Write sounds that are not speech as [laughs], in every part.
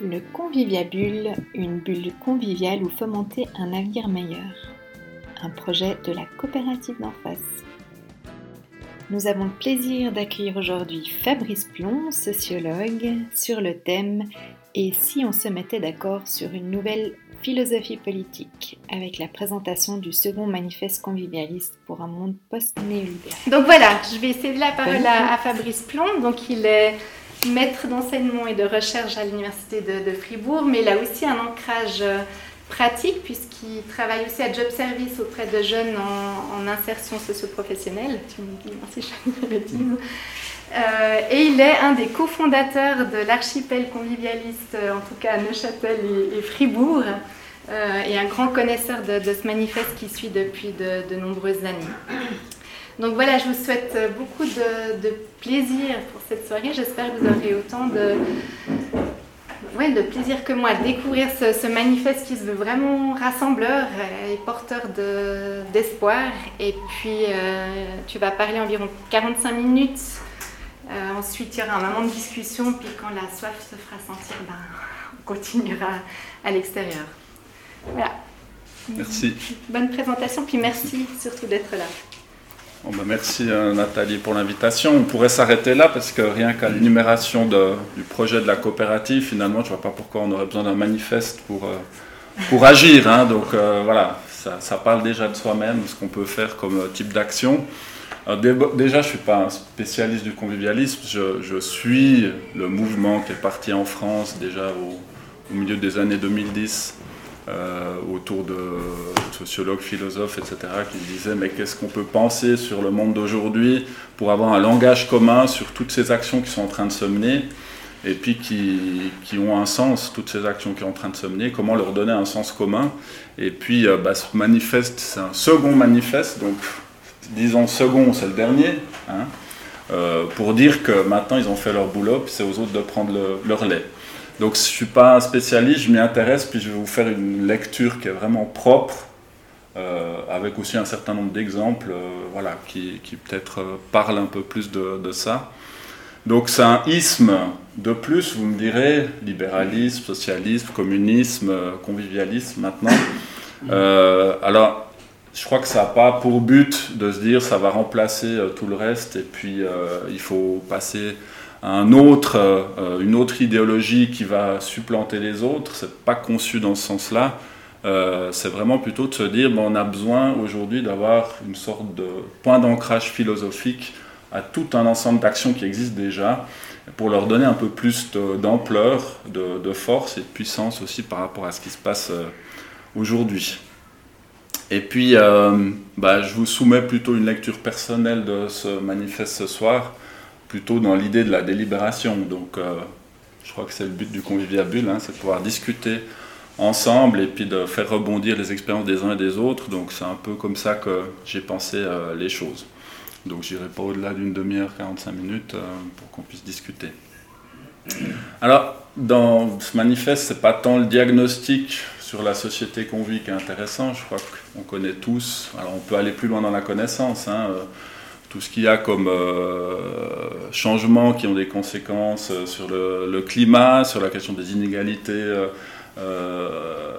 Le Conviviabule, une bulle conviviale où fomenter un avenir meilleur. Un projet de la coopérative d'en face. Nous avons le plaisir d'accueillir aujourd'hui Fabrice Plon, sociologue, sur le thème Et si on se mettait d'accord sur une nouvelle philosophie politique? avec la présentation du second manifeste convivialiste pour un monde post-néolibéral. Donc voilà, je vais céder la parole à, à Fabrice Plon. Donc il est maître d'enseignement et de recherche à l'Université de, Fribourg, mais il a aussi un ancrage euh, pratique puisqu'il travaille aussi à Job Service auprès de jeunes en, insertion socio-professionnelle. Tu merci, [laughs] euh, et il est un des cofondateurs de l'archipel convivialiste, euh, en tout cas à Neuchâtel et, Fribourg, et un grand connaisseur de, ce manifeste qui suit depuis de nombreuses années. Donc voilà, je vous souhaite beaucoup de, plaisir pour cette soirée. J'espère que vous aurez autant de, ouais, de plaisir que moi à découvrir ce, manifeste qui se veut vraiment rassembleur et porteur d'espoir. et puis, euh, tu vas parler environ 45 minutes. Euh, ensuite, il y aura un moment de discussion. Puis quand la soif se fera sentir, ben, on continuera à l'extérieur. Voilà. Merci. Bonne présentation, puis merci surtout d'être là. Bah, merci euh, Nathalie pour l'invitation. On pourrait s'arrêter là parce que rien qu'à l'énumération du projet de la coopérative, finalement, je ne vois pas pourquoi on aurait besoin d'un manifeste pour, euh, pour agir. Hein. Donc euh, voilà, ça, parle déjà de soi-même, ce qu'on peut faire comme type d'action. Déjà, je ne suis pas un spécialiste du convivialisme, je, suis le mouvement qui est parti en France déjà au milieu des années 2010 euh, autour de sociologues, philosophes, etc., qui disaient mais qu'est-ce qu'on peut penser sur le monde d'aujourd'hui pour avoir un langage commun sur toutes ces actions qui sont en train de se mener et puis qui, qui, ont un sens, toutes ces actions qui sont en train de se mener, comment leur donner un sens commun. Et puis euh, bah, ce manifeste, c'est un second manifeste, donc disons second, c'est le dernier, hein, euh, pour dire que maintenant ils ont fait leur boulot, c'est aux autres de prendre le, leur lait. Donc je ne suis pas un spécialiste, je m'y intéresse, puis je vais vous faire une lecture qui est vraiment propre, euh, avec aussi un certain nombre d'exemples euh, voilà, qui, peut-être euh, parlent un peu plus de, ça. Donc c'est un isme de plus, vous me direz, libéralisme, socialisme, communisme, convivialisme maintenant. alors, je crois que ça n'a pas pour but de se dire ça va remplacer tout le reste et puis il faut passer un autre, euh, une autre idéologie qui va supplanter les autres. C'est pas conçu dans ce sens-là. Euh, c'est vraiment plutôt de se dire bon, on a besoin aujourd'hui d'avoir une sorte de point d'ancrage philosophique à tout un ensemble d'actions qui existent déjà pour leur donner un peu plus d'ampleur, de, force et de puissance aussi par rapport à ce qui se passe euh, aujourd'hui. Et puis, bah, je vous soumets plutôt une lecture personnelle de ce manifeste ce soir plutôt dans l'idée de la délibération. Donc, euh, je crois que c'est le but du conviviabule, hein, c'est de pouvoir discuter ensemble et puis de faire rebondir les expériences des uns et des autres. Donc, c'est un peu comme ça que j'ai pensé euh, les choses. Donc, j'irai pas au-delà d'une demi-heure, 45 minutes euh, pour qu'on puisse discuter. Alors, dans ce manifeste, c'est pas tant le diagnostic sur la société qu'on vit qui est intéressant. Je crois qu'on connaît tous. Alors, on peut aller plus loin dans la connaissance. Hein, tout ce qu'il y a comme euh, changements qui ont des conséquences euh, sur le, climat, sur la question des inégalités euh,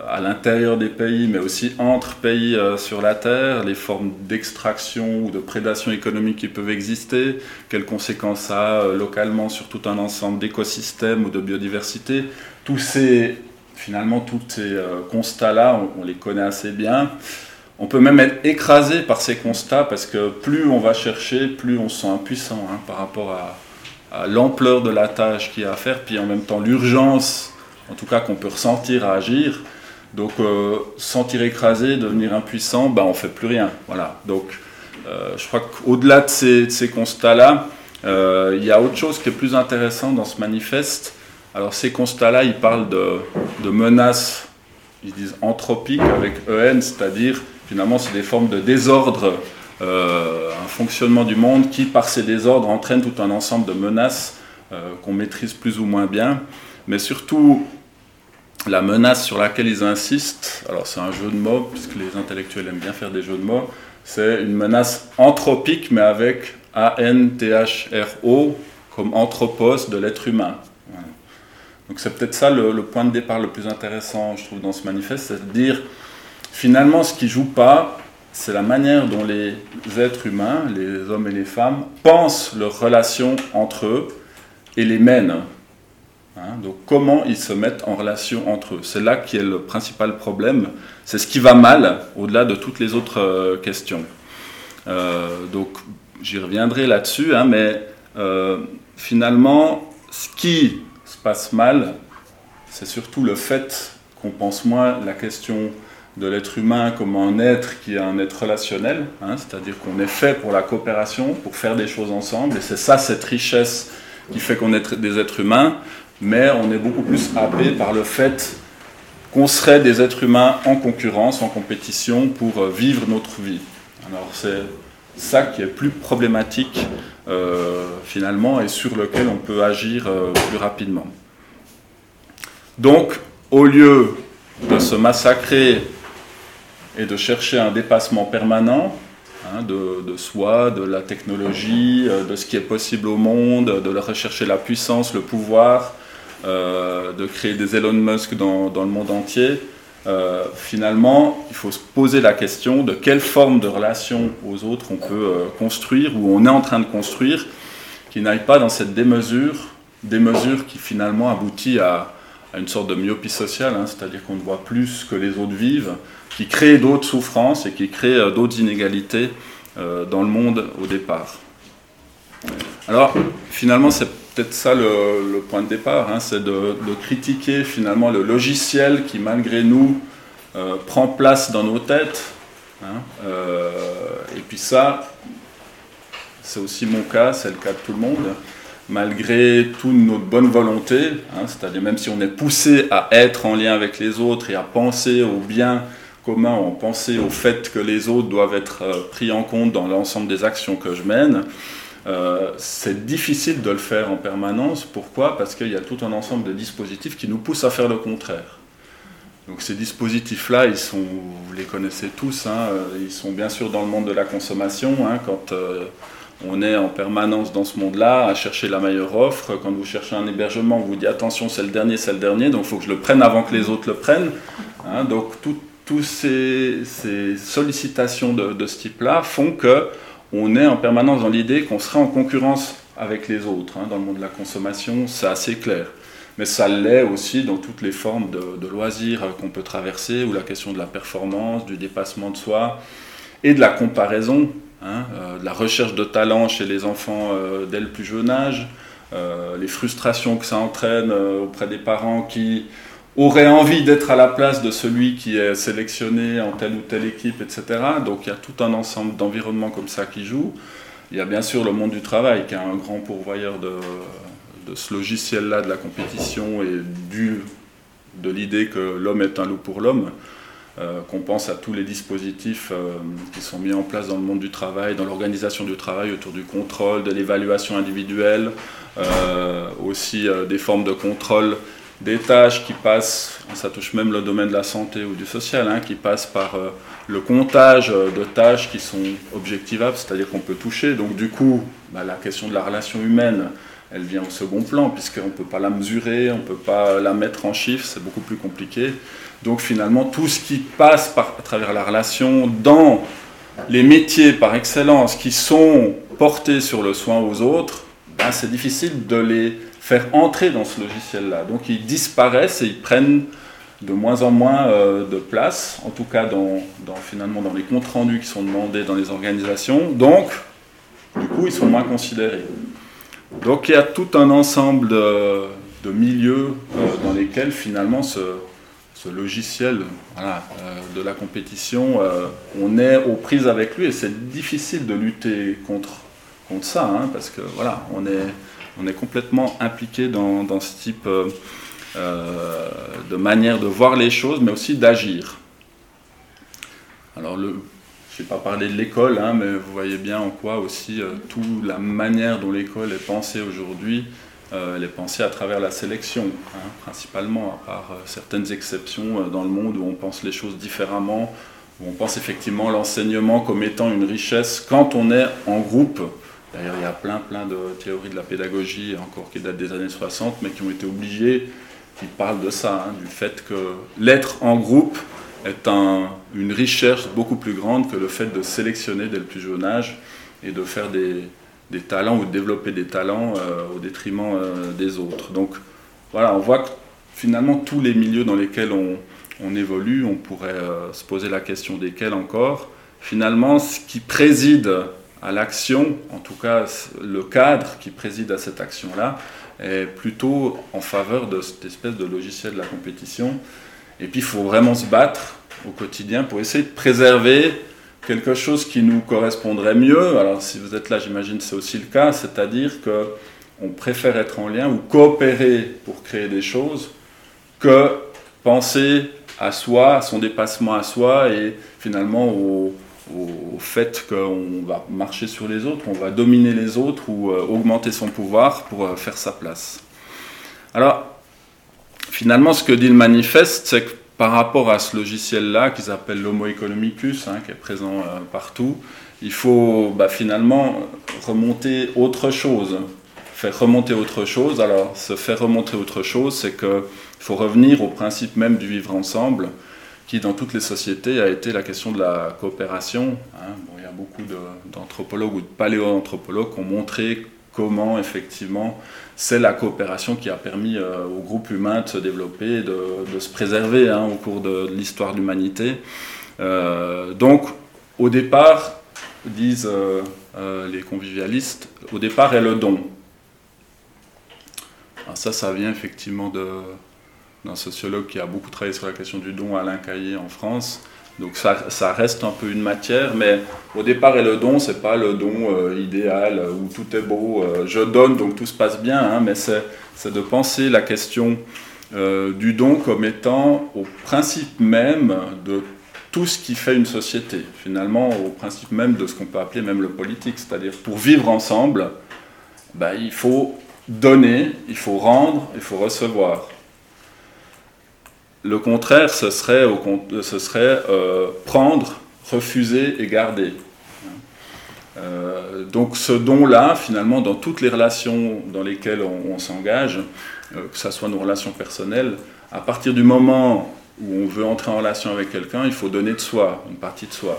à l'intérieur des pays, mais aussi entre pays sur la Terre, les formes d'extraction ou de prédation économique qui peuvent exister, quelles conséquences ça a localement sur tout un ensemble d'écosystèmes ou de biodiversité. Tous ces, finalement, tous ces constats-là, on, les connaît assez bien. On peut même être écrasé par ces constats parce que plus on va chercher, plus on se sent impuissant hein, par rapport à, l'ampleur de la tâche qu'il y a à faire, puis en même temps l'urgence, en tout cas qu'on peut ressentir à agir. Donc euh, sentir écrasé, devenir impuissant, ben, on ne fait plus rien. Voilà. Donc euh, je crois qu'au-delà de ces, constats-là, euh, il y a autre chose qui est plus intéressant dans ce manifeste. Alors ces constats-là, ils parlent de, de menaces, ils disent anthropiques avec EN, c'est-à-dire Finalement, c'est des formes de désordre, euh, un fonctionnement du monde qui, par ces désordres, entraîne tout un ensemble de menaces euh, qu'on maîtrise plus ou moins bien. Mais surtout, la menace sur laquelle ils insistent, alors c'est un jeu de mots, puisque les intellectuels aiment bien faire des jeux de mots, c'est une menace anthropique, mais avec A-N-T-H-R-O comme anthropos de l'être humain. Donc c'est peut-être ça le, point de départ le plus intéressant, je trouve, dans ce manifeste, c'est de dire, finalement, ce qui joue pas, c'est la manière dont les êtres humains, les hommes et les femmes, pensent leurs relations entre eux et les mènent. Hein, donc comment ils se mettent en relation entre eux. C'est là qui est le principal problème. C'est ce qui va mal au-delà de toutes les autres euh, questions. Euh, donc j'y reviendrai là-dessus, hein, mais euh, finalement, ce qui se passe mal, c'est surtout le fait qu'on pense moins la question de l'être humain comme un être qui est un être relationnel, hein, c'est-à-dire qu'on est fait pour la coopération, pour faire des choses ensemble, et c'est ça cette richesse qui fait qu'on est des êtres humains, mais on est beaucoup plus happé par le fait qu'on serait des êtres humains en concurrence, en compétition pour euh, vivre notre vie. Alors c'est ça qui est plus problématique euh, finalement et sur lequel on peut agir euh, plus rapidement. Donc au lieu de se massacrer et de chercher un dépassement permanent, Hein, de, soi, de la technologie, euh, de ce qui est possible au monde, de rechercher la puissance, le pouvoir, euh, de créer des Elon Musk dans, le monde entier. Euh, finalement, il faut se poser la question de quelle forme de relation aux autres on peut construire ou on est en train de construire qui n'aille pas dans cette démesure, démesure qui finalement aboutit à, une sorte de myopie sociale, hein, c'est-à-dire qu'on ne voit plus que les autres vivent, qui crée d'autres souffrances et qui crée euh, d'autres inégalités euh, dans le monde au départ. Alors, finalement, c'est peut-être ça le, point de départ, hein, c'est de, critiquer finalement le logiciel qui, malgré nous, euh, prend place dans nos têtes. Hein, et puis ça, c'est aussi mon cas, c'est le cas de tout le monde. Malgré toute notre bonne volonté, hein, c'est-à-dire même si on est poussé à être en lien avec les autres et à penser au bien commun en penser au fait que les autres doivent être euh, pris en compte dans l'ensemble des actions que je mène, euh, c'est difficile de le faire en permanence. Pourquoi? Parce qu'il y a tout un ensemble de dispositifs qui nous poussent à faire le contraire. Donc ces dispositifs-là, ils sont, vous les connaissez tous, hein, euh, ils sont bien sûr dans le monde de la consommation. Hein, quand on est en permanence dans ce monde-là, à chercher la meilleure offre. Quand vous cherchez un hébergement, on vous dit attention, c'est le dernier, c'est le dernier, donc il faut que je le prenne avant que les autres le prennent. Hein, donc tout, toutes ces, sollicitations de, ce type-là font que on est en permanence dans l'idée qu'on serait en concurrence avec les autres. Hein. Dans le monde de la consommation, c'est assez clair. Mais ça l'est aussi dans toutes les formes de, loisirs qu'on peut traverser, ou la question de la performance, du dépassement de soi, et de la comparaison, hein, euh, de la recherche de talent chez les enfants euh, dès le plus jeune âge, euh, les frustrations que ça entraîne auprès des parents qui aurait envie d'être à la place de celui qui est sélectionné en telle ou telle équipe, etc. Donc il y a tout un ensemble d'environnements comme ça qui jouent. Il y a bien sûr le monde du travail qui est un grand pourvoyeur de, ce logiciel-là de la compétition et du, de l'idée que l'homme est un loup pour l'homme. Euh, qu'on pense à tous les dispositifs euh, qui sont mis en place dans le monde du travail, dans l'organisation du travail autour du contrôle, de l'évaluation individuelle, euh, aussi des formes de contrôle des tâches qui passent, ça touche même le domaine de la santé ou du social, hein, qui passent par le comptage de tâches qui sont objectivables, c'est-à-dire qu'on peut toucher. Donc du coup, bah, la question de la relation humaine, elle vient au second plan, puisqu'on ne peut pas la mesurer, on ne peut pas la mettre en chiffres, c'est beaucoup plus compliqué. Donc finalement, tout ce qui passe par, à travers la relation dans les métiers par excellence qui sont portés sur le soin aux autres, bah, c'est difficile de les faire entrer dans ce logiciel-là. Donc ils disparaissent et ils prennent de moins en moins euh, de place, en tout cas dans, finalement dans les comptes rendus qui sont demandés dans les organisations. Donc, du coup, ils sont moins considérés. Donc il y a tout un ensemble de, milieux euh, dans lesquels finalement ce, logiciel euh, de la compétition, on est aux prises avec lui et c'est difficile de lutter contre, contre ça, hein, parce que voilà, on est on est complètement impliqué dans, ce type euh, euh, de manière de voir les choses, mais aussi d'agir. Alors, je n'ai pas parlé de l'école, hein, mais vous voyez bien en quoi aussi euh, toute la manière dont l'école est pensée aujourd'hui, elle est pensée à travers la sélection, hein, principalement, à part certaines exceptions dans le monde où on pense les choses différemment, où on pense effectivement l'enseignement comme étant une richesse quand on est en groupe. D'ailleurs, il y a plein, plein de théories de la pédagogie, encore qui datent des années 60, mais qui ont été obligées qui parle de ça, hein, du fait que l'être en groupe est une richesse beaucoup plus grande que le fait de sélectionner dès le plus jeune âge et de faire des, talents ou développer des talents euh, au détriment euh, des autres. Donc voilà, on voit que finalement tous les milieux dans lesquels on, évolue, on pourrait euh, se poser la question desquels encore, finalement ce qui préside à l'action, en tout cas le cadre qui préside à cette action-là, est plutôt en faveur de cette espèce de logiciel de la compétition. Et puis il faut vraiment se battre au quotidien pour essayer de préserver quelque chose qui nous correspondrait mieux. Alors si vous êtes là, j'imagine c'est aussi le cas, c'est-à-dire que on préfère être en lien ou coopérer pour créer des choses que penser à soi, à son dépassement à soi et finalement au, fait qu'on va marcher sur les autres, on va dominer les autres ou euh, augmenter son pouvoir pour euh, faire sa place. Alors, finalement, ce que dit le manifeste, c'est que par rapport à ce logiciel-là, qu'ils appellent l'Homo economicus, hein, qui est présent euh, partout, il faut bah, finalement remonter autre chose, faire remonter autre chose. Alors, se faire remonter autre chose, c'est qu'il faut revenir au principe même du vivre ensemble, qui dans toutes les sociétés a été la question de la coopération. Hein. il y a beaucoup d'anthropologues ou de paléoanthropologues qui ont montré comment effectivement c'est la coopération qui a permis euh, au groupe humain de se développer, de, se préserver hein, au cours de, l'histoire de l'humanité. Euh, donc au départ, disent euh, les convivialistes, au départ est le don. Alors ça, ça vient effectivement d'un sociologue qui a beaucoup travaillé sur la question du don, Alain Caillé, en France. Donc ça, reste un peu une matière, mais au départ, et le don, c'est pas le don euh, idéal euh, où tout est beau, euh, je donne, donc tout se passe bien, hein, mais c'est, de penser la question du don comme étant au principe même de tout ce qui fait une société, finalement au principe même de ce qu'on peut appeler même le politique, c'est-à-dire pour vivre ensemble, ben, il faut donner, il faut rendre, il faut recevoir. Le contraire, ce serait, euh, prendre, refuser et garder. Euh, donc ce don-là, finalement, dans toutes les relations dans lesquelles on, s'engage, euh, que ce soit nos relations personnelles, à partir du moment où on veut entrer en relation avec quelqu'un, il faut donner de soi, une partie de soi.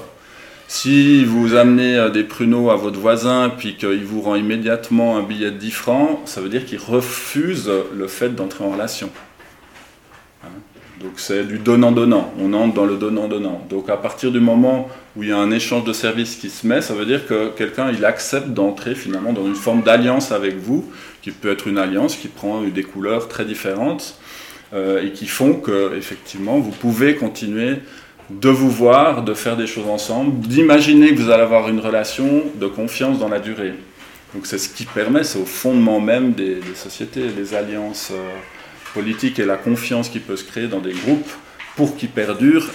Si vous amenez des pruneaux à votre voisin, puis qu'il vous rend immédiatement un billet de 10 francs, ça veut dire qu'il refuse le fait d'entrer en relation. Donc c'est du donnant-donnant, on entre dans le donnant-donnant. Donc à partir du moment où il y a un échange de services qui se met, ça veut dire que quelqu'un il accepte d'entrer finalement dans une forme d'alliance avec vous, qui peut être une alliance qui prend des couleurs très différentes euh, et qui font que effectivement vous pouvez continuer de vous voir, de faire des choses ensemble, d'imaginer que vous allez avoir une relation de confiance dans la durée. Donc c'est ce qui permet, c'est au fondement même des, sociétés, les alliances. Euh, politique et la confiance qui peut se créer dans des groupes pour qu'ils perdurent,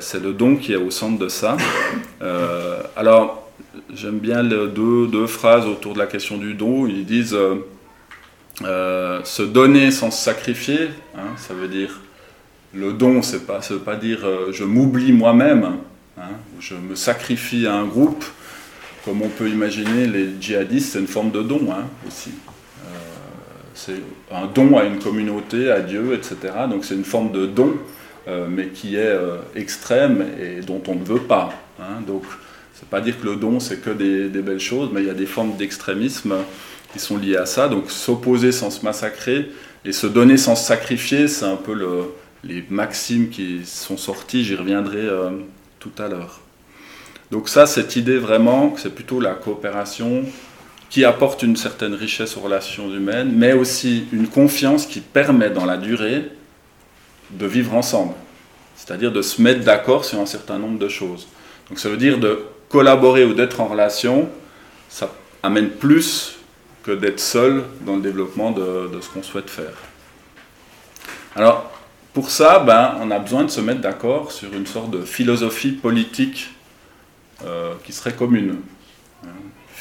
c'est le don qui est au centre de ça. Euh, alors, j'aime bien les deux, deux, phrases autour de la question du don. Ils disent euh, euh, se donner sans se sacrifier, hein, ça veut dire le don, c'est pas, ça veut pas dire je m'oublie moi-même, hein, je me sacrifie à un groupe. Comme on peut imaginer, les djihadistes, c'est une forme de don hein, aussi c'est un don à une communauté, à Dieu, etc. Donc c'est une forme de don, euh, mais qui est euh, extrême et dont on ne veut pas. Hein. Donc c'est pas dire que le don c'est que des, belles choses, mais il y a des formes d'extrémisme qui sont liées à ça. Donc s'opposer sans se massacrer et se donner sans se sacrifier, c'est un peu les maximes qui sont sorties. J'y reviendrai euh, tout à l'heure. Donc ça, cette idée vraiment, c'est plutôt la coopération qui apporte une certaine richesse aux relations humaines, mais aussi une confiance qui permet dans la durée de vivre ensemble, c'est-à-dire de se mettre d'accord sur un certain nombre de choses. Donc ça veut dire de collaborer ou d'être en relation, ça amène plus que d'être seul dans le développement de, ce qu'on souhaite faire. Alors, pour ça, ben, on a besoin de se mettre d'accord sur une sorte de philosophie politique euh, qui serait commune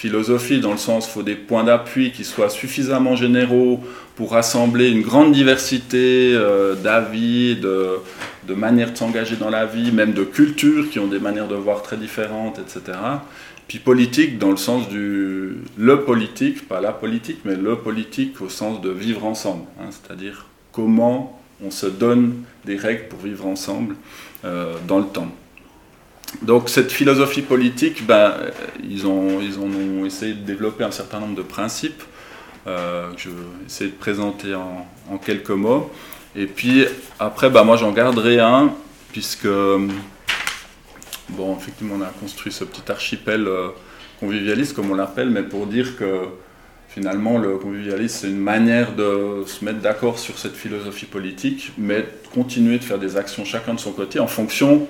philosophie, dans le sens faut des points d'appui qui soient suffisamment généraux pour rassembler une grande diversité euh, d'avis, de, manières de s'engager dans la vie, même de cultures qui ont des manières de voir très différentes, etc. Puis politique dans le sens du le politique, pas la politique, mais le politique au sens de vivre ensemble, hein, c'est-à-dire comment on se donne des règles pour vivre ensemble dans le temps. Donc cette philosophie politique, ben, ils, ont, ils ont essayé de développer un certain nombre de principes euh, que je vais essayer de présenter en, quelques mots. Et puis après, ben, moi j'en garderai un, puisque, bon, effectivement, on a construit ce petit archipel euh, convivialiste, comme on l'appelle, mais pour dire que finalement, le convivialisme, c'est une manière de se mettre d'accord sur cette philosophie politique, mais de continuer de faire des actions chacun de son côté en fonction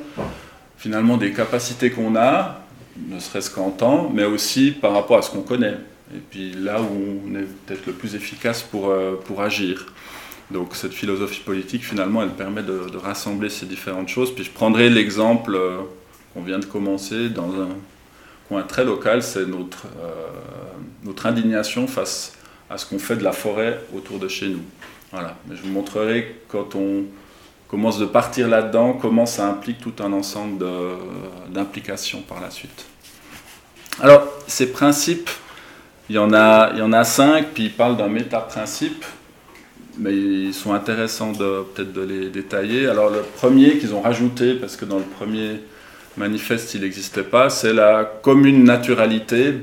finalement des capacités qu'on a, ne serait-ce qu'en temps, mais aussi par rapport à ce qu'on connaît. Et puis là où on est peut-être le plus efficace pour, euh, pour agir. Donc cette philosophie politique, finalement, elle permet de, rassembler ces différentes choses. Puis je prendrai l'exemple euh, qu'on vient de commencer dans un coin très local, c'est notre, euh, notre indignation face à ce qu'on fait de la forêt autour de chez nous. Voilà. Mais je vous montrerai quand on commence de partir là-dedans, comment ça implique tout un ensemble d'implications par la suite. Alors, ces principes, il y en a, il y en a cinq, puis ils parlent d'un méta-principe, mais ils sont intéressants peut-être de les détailler. Alors, le premier qu'ils ont rajouté, parce que dans le premier manifeste, il n'existait pas, c'est la commune naturalité.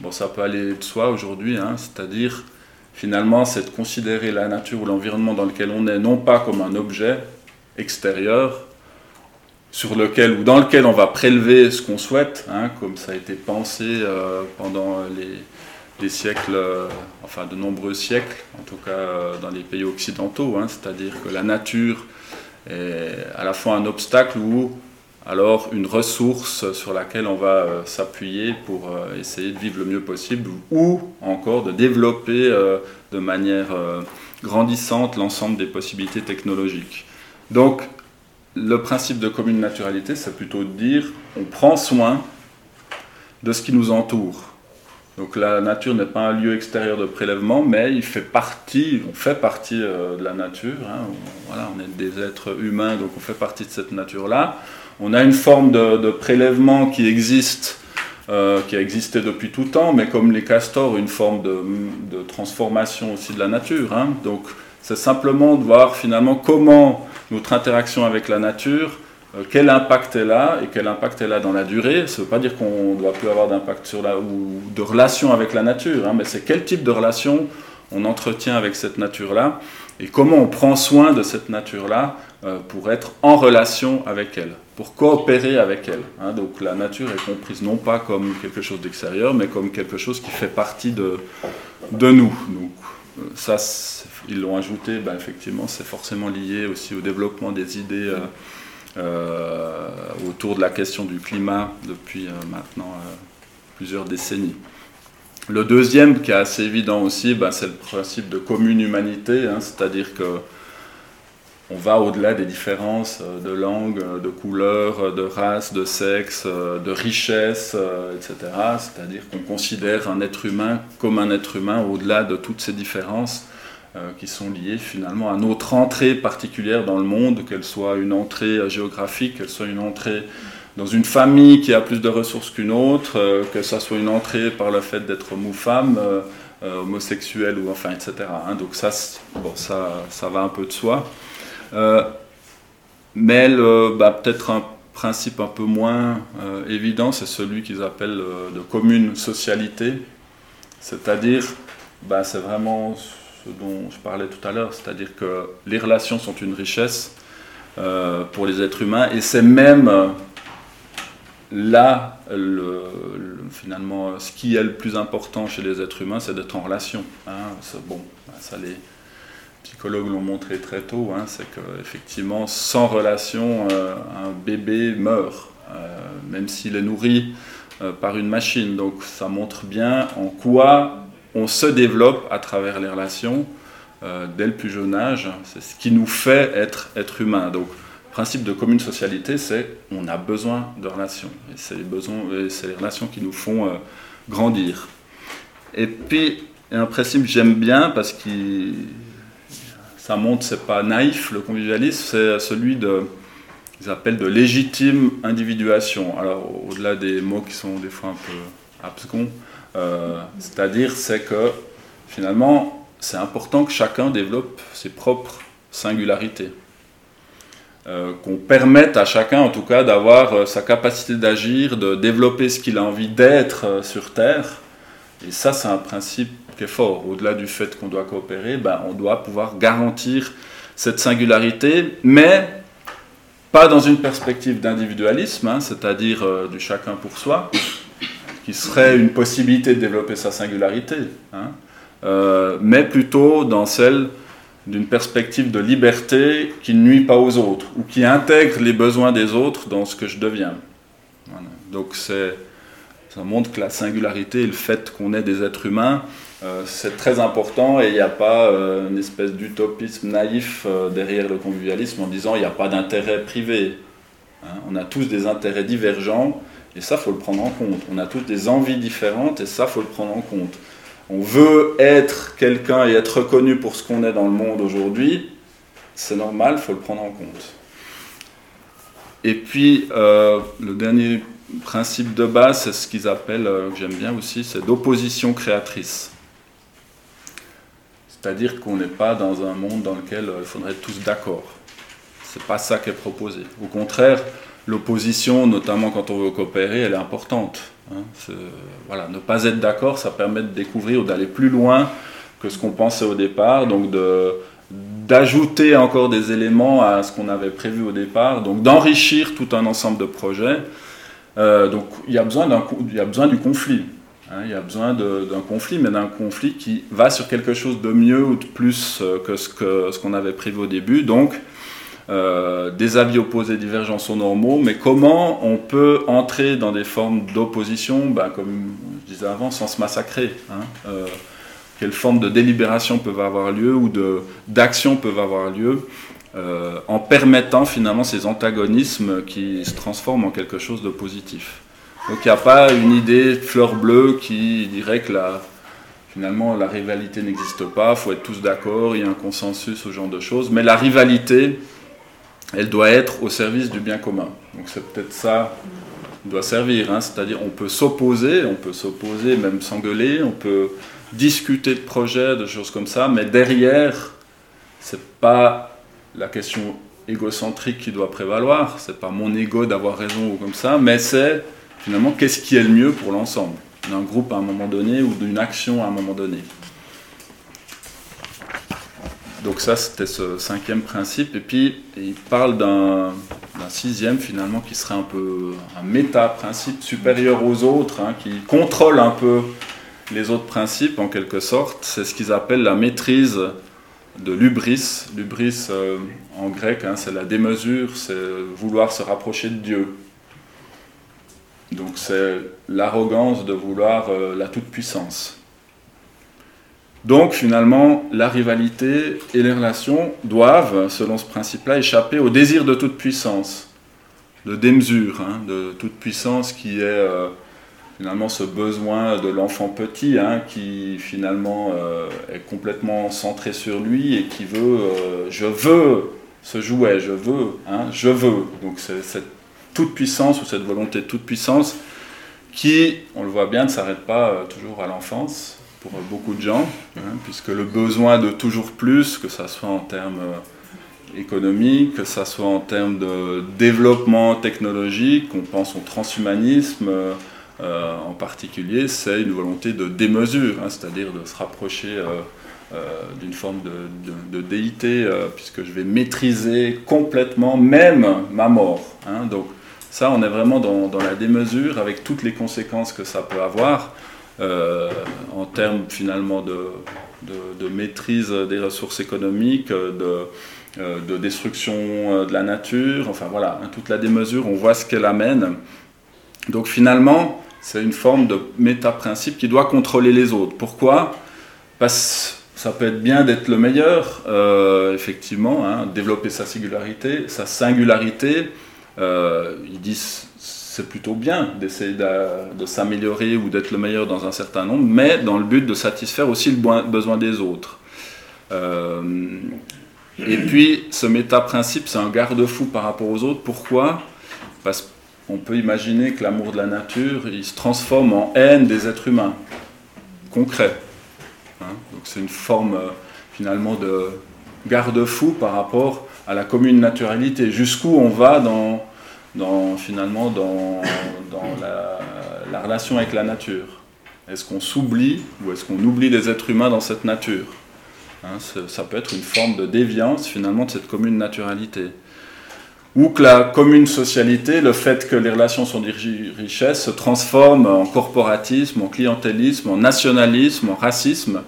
Bon, ça peut aller de soi aujourd'hui, hein, c'est-à-dire finalement, c'est de considérer la nature ou l'environnement dans lequel on est non pas comme un objet extérieur sur lequel ou dans lequel on va prélever ce qu'on souhaite, hein, comme ça a été pensé euh, pendant les, siècles, euh, enfin de nombreux siècles, en tout cas euh, dans les pays occidentaux, hein, c'est-à-dire que la nature est à la fois un obstacle ou alors une ressource sur laquelle on va euh, s'appuyer pour euh, essayer de vivre le mieux possible ou encore de développer euh, de manière grandissante l'ensemble des possibilités technologiques. Donc le principe de commune naturalité, c'est plutôt de dire on prend soin de ce qui nous entoure. Donc la nature n'est pas un lieu extérieur de prélèvement, mais il fait partie, on fait partie de la nature. Hein. voilà, on est des êtres humains, donc on fait partie de cette nature-là. On a une forme de, prélèvement qui existe, euh, qui a existé depuis tout temps, mais comme les castors, une forme de, transformation aussi de la nature. Hein. Donc c'est simplement de voir finalement comment notre interaction avec la nature, euh, quel impact elle a et quel impact elle a dans la durée. Ça ne veut pas dire qu'on ne doit plus avoir d'impact sur la ou de relation avec la nature, hein, mais c'est quel type de relation on entretient avec cette nature-là et comment on prend soin de cette nature-là euh, pour être en relation avec elle, pour coopérer avec elle. Hein. Donc la nature est comprise non pas comme quelque chose d'extérieur, mais comme quelque chose qui fait partie de, de nous. Donc euh, ça, ils l'ont ajouté, ben, effectivement, c'est forcément lié aussi au développement des idées euh, autour de la question du climat depuis maintenant plusieurs décennies. Le deuxième, qui est assez évident aussi, ben, c'est le principe de commune humanité, hein, c'est-à-dire que on va au-delà des différences euh, de langue, euh, de couleur, euh, de race, de sexe, de richesse, etc. C'est-à-dire qu'on considère un être humain comme un être humain au-delà de toutes ces différences qui sont liées finalement à notre entrée particulière dans le monde, qu'elle soit une entrée géographique, qu'elle soit une entrée dans une famille qui a plus de ressources qu'une autre, que ça soit une entrée par le fait d'être homme ou femme, homosexuel ou enfin, etc. Hein. donc ça, bon, ça, ça va un peu de soi. Euh, mais bah, peut-être un principe un peu moins euh, évident, c'est celui qu'ils appellent euh, de commune socialité. C'est-à-dire, bah, c'est vraiment ce dont je parlais tout à l'heure, c'est-à-dire que les relations sont une richesse pour les êtres humains et c'est même là, finalement, ce qui est le plus important chez les êtres humains, c'est d'être en relation. Hein. bon, ça les psychologues l'ont montré très tôt, hein, c'est qu'effectivement, sans relation, euh, un bébé meurt, euh, même s'il est nourri euh, par une machine. Donc ça montre bien en quoi on se développe à travers les relations dès le plus jeune âge. C'est ce qui nous fait être être humain. Donc le principe de commune socialité, c'est on a besoin de relations. Et c'est les, c'est les relations qui nous font grandir. Et puis, un principe que j'aime bien parce qu'il ça montre, c'est pas naïf, le convivialisme, c'est celui de, ils appellent de légitime individuation. Alors, au-delà des mots qui sont des fois un peu abscons, euh, c'est-à-dire, c'est que finalement, c'est important que chacun développe ses propres singularités. Euh, qu'on permette à chacun, en tout cas, d'avoir euh, sa capacité d'agir, de développer ce qu'il a envie d'être sur Terre. Et ça, c'est un principe qui est fort. Au-delà du fait qu'on doit coopérer, ben, on doit pouvoir garantir cette singularité, mais pas dans une perspective d'individualisme, hein, c'est-à-dire du chacun pour soi, qui serait une possibilité de développer sa singularité, hein, mais plutôt dans celle d'une perspective de liberté qui ne nuit pas aux autres ou qui intègre les besoins des autres dans ce que je deviens. Donc c'est, ça montre que la singularité et le fait qu'on est des êtres humains, euh, c'est très important et il n'y a pas euh, une espèce d'utopisme naïf euh, derrière le convivialisme en disant il n'y a pas d'intérêt privé. Hein. on a tous des intérêts divergents et ça, faut le prendre en compte. On a tous des envies différentes et ça, faut le prendre en compte on veut être quelqu'un et être reconnu pour ce qu'on est dans le monde aujourd'hui, c'est normal, faut le prendre en compte. Et puis, euh, le dernier principe de base, c'est ce qu'ils appellent, euh, que j'aime bien aussi, c'est d'opposition créatrice. C'est-à-dire qu'on n'est pas dans un monde dans lequel euh, il faudrait être tous d'accord. C'est pas ça qui est proposé. Au contraire, l'opposition, notamment quand on veut coopérer, elle est importante. Hein, voilà, ne pas être d'accord, ça permet de découvrir ou d'aller plus loin que ce qu'on pensait au départ, donc d'ajouter encore des éléments à ce qu'on avait prévu au départ, donc d'enrichir tout un ensemble de projets. Euh, donc il y, a besoin il y a besoin du conflit. Hein, il y a besoin d'un conflit, mais d'un conflit qui va sur quelque chose de mieux ou de plus euh, que ce qu'on avait prévu au début. Donc euh, des avis opposés divergents sont normaux, mais comment on peut entrer dans des formes d'opposition, ben, comme je disais avant, sans se massacrer hein, euh, Quelles formes de délibération peuvent avoir lieu ou d'action peuvent avoir lieu euh, en permettant finalement ces antagonismes qui se transforment en quelque chose de positif. Donc il n'y a pas une idée fleur bleue qui dirait que finalement la rivalité n'existe pas, il faut être tous d'accord, il y a un consensus, ce genre de choses, mais la rivalité elle doit être au service du bien commun. Donc c'est peut-être ça qui doit servir, hein. c'est-à-dire on peut s'opposer, on peut s'opposer, même s'engueuler, on peut discuter de projets, de choses comme ça, mais derrière, c'est pas la question égocentrique qui doit prévaloir, c'est pas mon ego d'avoir raison ou comme ça, mais c'est finalement qu'est-ce qui est le mieux pour l'ensemble, d'un groupe à un moment donné ou d'une action à un moment donné. Donc ça, c'était ce cinquième principe. Et puis, il parle d'un sixième, finalement, qui serait un peu un méta-principe supérieur aux autres, hein, qui contrôle un peu les autres principes, en quelque sorte. C'est ce qu'ils appellent la maîtrise de l'ubris. L'ubris, euh, en grec, hein, c'est la démesure, c'est vouloir se rapprocher de Dieu. Donc c'est l'arrogance de vouloir euh, la toute-puissance. Donc finalement, la rivalité et les relations doivent, selon ce principe-là, échapper au désir de toute puissance, de démesure, hein, de toute puissance qui est euh, finalement ce besoin de l'enfant petit, hein, qui finalement euh, est complètement centré sur lui et qui veut, je veux ce jouet, je veux, hein, je veux. Donc cette toute puissance ou cette volonté de toute puissance qui, on le voit bien, ne s'arrête pas toujours à l'enfance, pour beaucoup de gens, hein, puisque le besoin de toujours plus, que ce soit en termes euh, économiques, que ce soit en termes de développement technologique, on pense au transhumanisme euh, en particulier, c'est une volonté de démesure, hein, c'est-à-dire de se rapprocher euh, d'une forme de, déité, puisque je vais maîtriser complètement même ma mort. Hein. donc ça, on est vraiment dans, la démesure avec toutes les conséquences que ça peut avoir. Euh, en termes finalement de, maîtrise des ressources économiques, de, euh, de destruction euh, de la nature, enfin voilà, hein, toute la démesure, on voit ce qu'elle amène. Donc finalement, c'est une forme de méta-principe qui doit contrôler les autres. Pourquoi? Parce que ça peut être bien d'être le meilleur, effectivement, hein, développer sa singularité, sa singularité. Ils disent c'est plutôt bien d'essayer de, s'améliorer ou d'être le meilleur dans un certain nombre, mais dans le but de satisfaire aussi le besoin des autres. Euh, et puis, ce méta-principe, c'est un garde-fou par rapport aux autres. Pourquoi? Parce qu'on peut imaginer que l'amour de la nature, il se transforme en haine des êtres humains, concret. Hein. Donc c'est une forme finalement de garde-fou par rapport à la commune naturalité. Jusqu'où on va dans, dans finalement dans, dans la, la, relation avec la nature Est-ce qu'on s'oublie ou est-ce qu'on oublie les êtres humains dans cette nature hein, Ça peut être une forme de déviance finalement de cette commune naturalité. Ou que la commune socialité, le fait que les relations sont des richesses, se transforme en corporatisme, en clientélisme, en nationalisme, en racisme,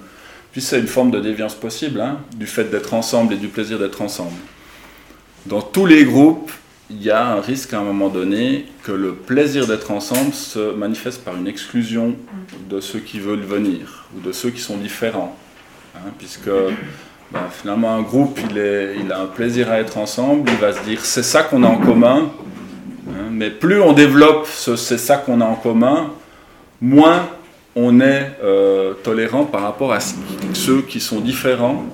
puis c'est une forme de déviance possible, hein, du fait d'être ensemble et du plaisir d'être ensemble. Dans tous les groupes, il y a un risque à un moment donné que le plaisir d'être ensemble se manifeste par une exclusion de ceux qui veulent venir ou de ceux qui sont différents. Hein, puisque ben, finalement un groupe, il, a un plaisir à être ensemble, il va se dire c'est ça qu'on a en commun, hein, mais plus on développe ce c'est ça qu'on a en commun, moins on est euh, tolérant par rapport à ceux qui sont différents,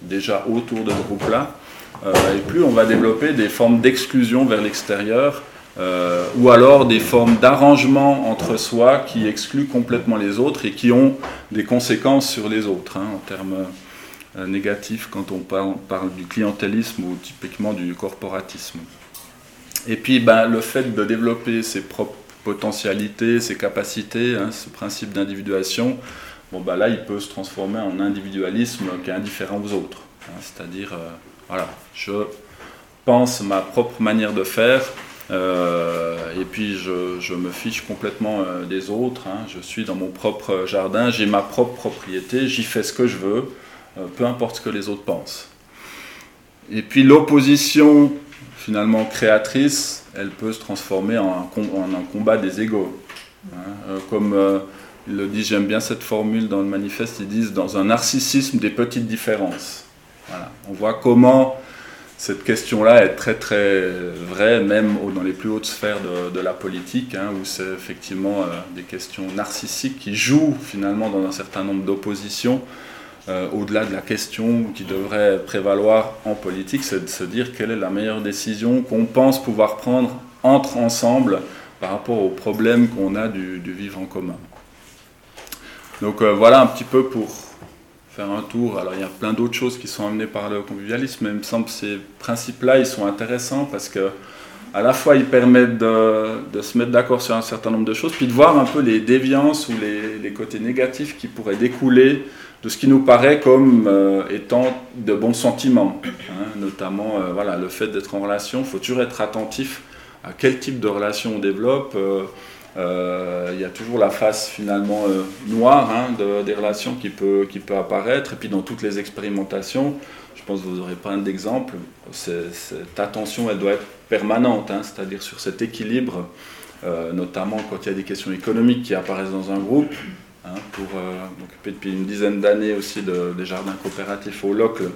déjà autour de ce groupe-là, et plus on va développer des formes d'exclusion vers l'extérieur, euh, ou alors des formes d'arrangement entre soi qui excluent complètement les autres et qui ont des conséquences sur les autres, hein, en termes euh, négatifs quand on parle, du clientélisme ou typiquement du corporatisme. Et puis ben, le fait de développer ses propres potentialités, ses capacités, hein, ce principe d'individuation, bon, ben, là il peut se transformer en individualisme qui est indifférent aux autres. Hein, c'est-à-dire voilà, je pense ma propre manière de faire, euh, et puis je, me fiche complètement euh, des autres. Hein. Je suis dans mon propre jardin, j'ai ma propre propriété, j'y fais ce que je veux, euh, peu importe ce que les autres pensent. Et puis l'opposition finalement créatrice, elle peut se transformer en un, combat des égaux. Hein. comme le disent, j'aime bien cette formule dans le manifeste, ils disent dans un narcissisme des petites différences. On voit comment cette question-là est très très vraie, même dans les plus hautes sphères de, la politique, hein, où c'est effectivement euh, des questions narcissiques qui jouent finalement dans un certain nombre d'oppositions. Euh, au-delà de la question qui devrait prévaloir en politique, c'est de se dire quelle est la meilleure décision qu'on pense pouvoir prendre entre ensemble par rapport aux problèmes qu'on a du, vivre en commun. Donc euh, voilà un petit peu pour faire un tour. Alors il y a plein d'autres choses qui sont amenées par le convivialisme, mais il me semble que ces principes-là, ils sont intéressants parce que à la fois ils permettent de, se mettre d'accord sur un certain nombre de choses, puis de voir un peu les déviances ou les, côtés négatifs qui pourraient découler de ce qui nous paraît comme euh, étant de bons sentiments. Hein. notamment euh, voilà, le fait d'être en relation, il faut toujours être attentif à quel type de relation on développe. Euh, il y a toujours la face finalement euh, noire hein, des relations qui peut, apparaître. Et puis dans toutes les expérimentations, je pense que vous aurez plein d'exemples, cette attention elle doit être permanente, hein, c'est-à-dire sur cet équilibre, euh, notamment quand il y a des questions économiques qui apparaissent dans un groupe. Hein, pour m'occuper depuis une dizaine d'années aussi des jardins coopératifs au Locle,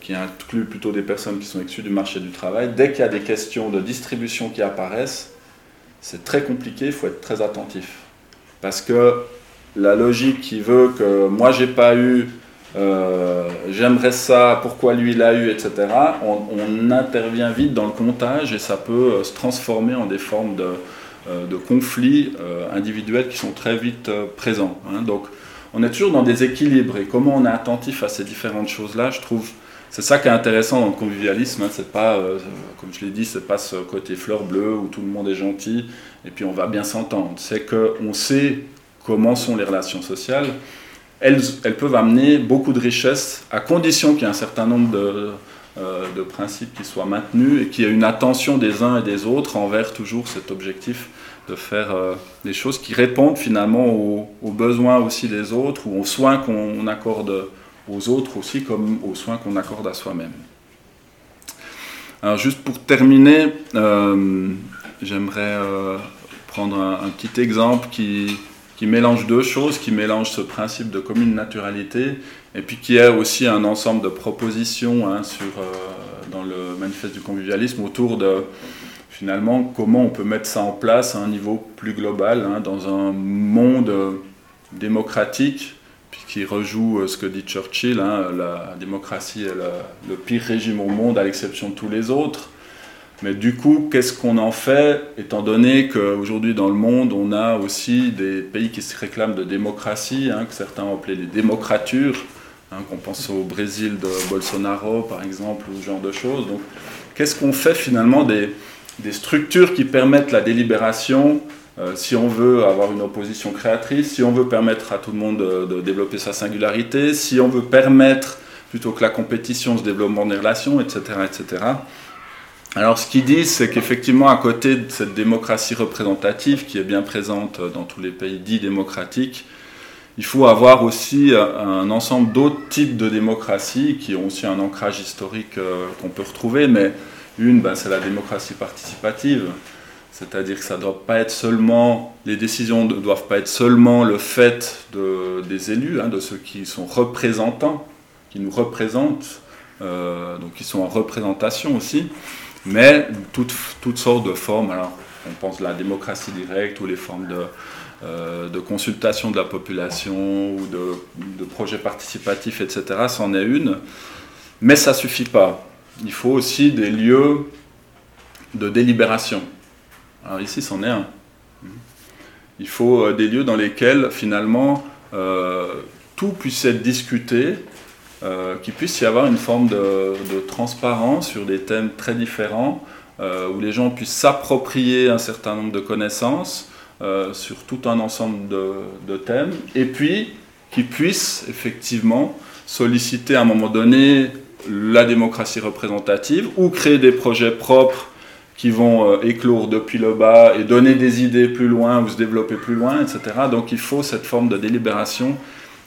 qui inclut plutôt des personnes qui sont exclues du marché du travail. Dès qu'il y a des questions de distribution qui apparaissent, c'est très compliqué, il faut être très attentif. Parce que la logique qui veut que moi j'ai pas eu, euh, j'aimerais ça, pourquoi lui il a eu, etc., on, intervient vite dans le comptage et ça peut euh, se transformer en des formes de, euh, conflits individuels qui sont très vite présents. Hein. Donc on est toujours dans des équilibres et comment on est attentif à ces différentes choses-là, je trouve c'est ça qui est intéressant dans le convivialisme. Hein. c'est pas, euh, comme je l'ai dit, c'est pas ce côté fleur bleue où tout le monde est gentil et puis on va bien s'entendre. C'est qu'on sait comment sont les relations sociales. Elles, peuvent amener beaucoup de richesses à condition qu'il y ait un certain nombre de, euh, de principes qui soient maintenus et qu'il y ait une attention des uns et des autres envers toujours cet objectif de faire euh, des choses qui répondent finalement aux, aux, besoins aussi des autres ou aux soins qu'on accorde aux autres aussi comme aux soins qu'on accorde à soi-même. Alors juste pour terminer, euh, j'aimerais euh, prendre un, petit exemple qui, qui, mélange deux choses, qui mélange ce principe de commune naturalité et puis qui est aussi un ensemble de propositions hein, sur, euh, dans le manifeste du convivialisme autour de finalement comment on peut mettre ça en place à un niveau plus global hein, dans un monde démocratique qui rejoue euh, ce que dit Churchill, hein, la démocratie est le, pire régime au monde à l'exception de tous les autres. Mais du coup, qu'est-ce qu'on en fait, étant donné qu'aujourd'hui dans le monde, on a aussi des pays qui se réclament de démocratie, hein, que certains ont appelé les démocratures, hein, qu'on pense au Brésil de Bolsonaro par exemple, ou ce genre de choses. Donc, qu'est-ce qu'on fait finalement des, des, structures qui permettent la délibération euh, si on veut avoir une opposition créatrice, si on veut permettre à tout le monde de, développer sa singularité, si on veut permettre plutôt que la compétition se développement des relations, etc., etc. Alors ce qu'ils disent, c'est qu'effectivement, à côté de cette démocratie représentative qui est bien présente dans tous les pays dits démocratiques, il faut avoir aussi un ensemble d'autres types de démocratie qui ont aussi un ancrage historique euh, qu'on peut retrouver, mais une, ben, c'est la démocratie participative, c'est-à-dire que ça doit pas être seulement, les décisions ne doivent pas être seulement le fait de, des élus, hein, de ceux qui sont représentants, qui nous représentent, euh, donc qui sont en représentation aussi, mais toutes, toutes sortes de formes. Alors, on pense à la démocratie directe ou les formes de, euh, consultation de la population ou de, de projets participatifs, etc. C'en est une, mais ça suffit pas. Il faut aussi des lieux de délibération. Alors ici, c'en est un. Il faut euh, des lieux dans lesquels finalement euh, tout puisse être discuté euh, qu'il puisse y avoir une forme de, transparence sur des thèmes très différents, où les gens puissent s'approprier un certain nombre de connaissances sur tout un ensemble de, thèmes, et puis qu'ils puissent effectivement solliciter à un moment donné la démocratie représentative ou créer des projets propres qui vont éclore depuis le bas et donner des idées plus loin ou se développer plus loin, etc. Donc il faut cette forme de délibération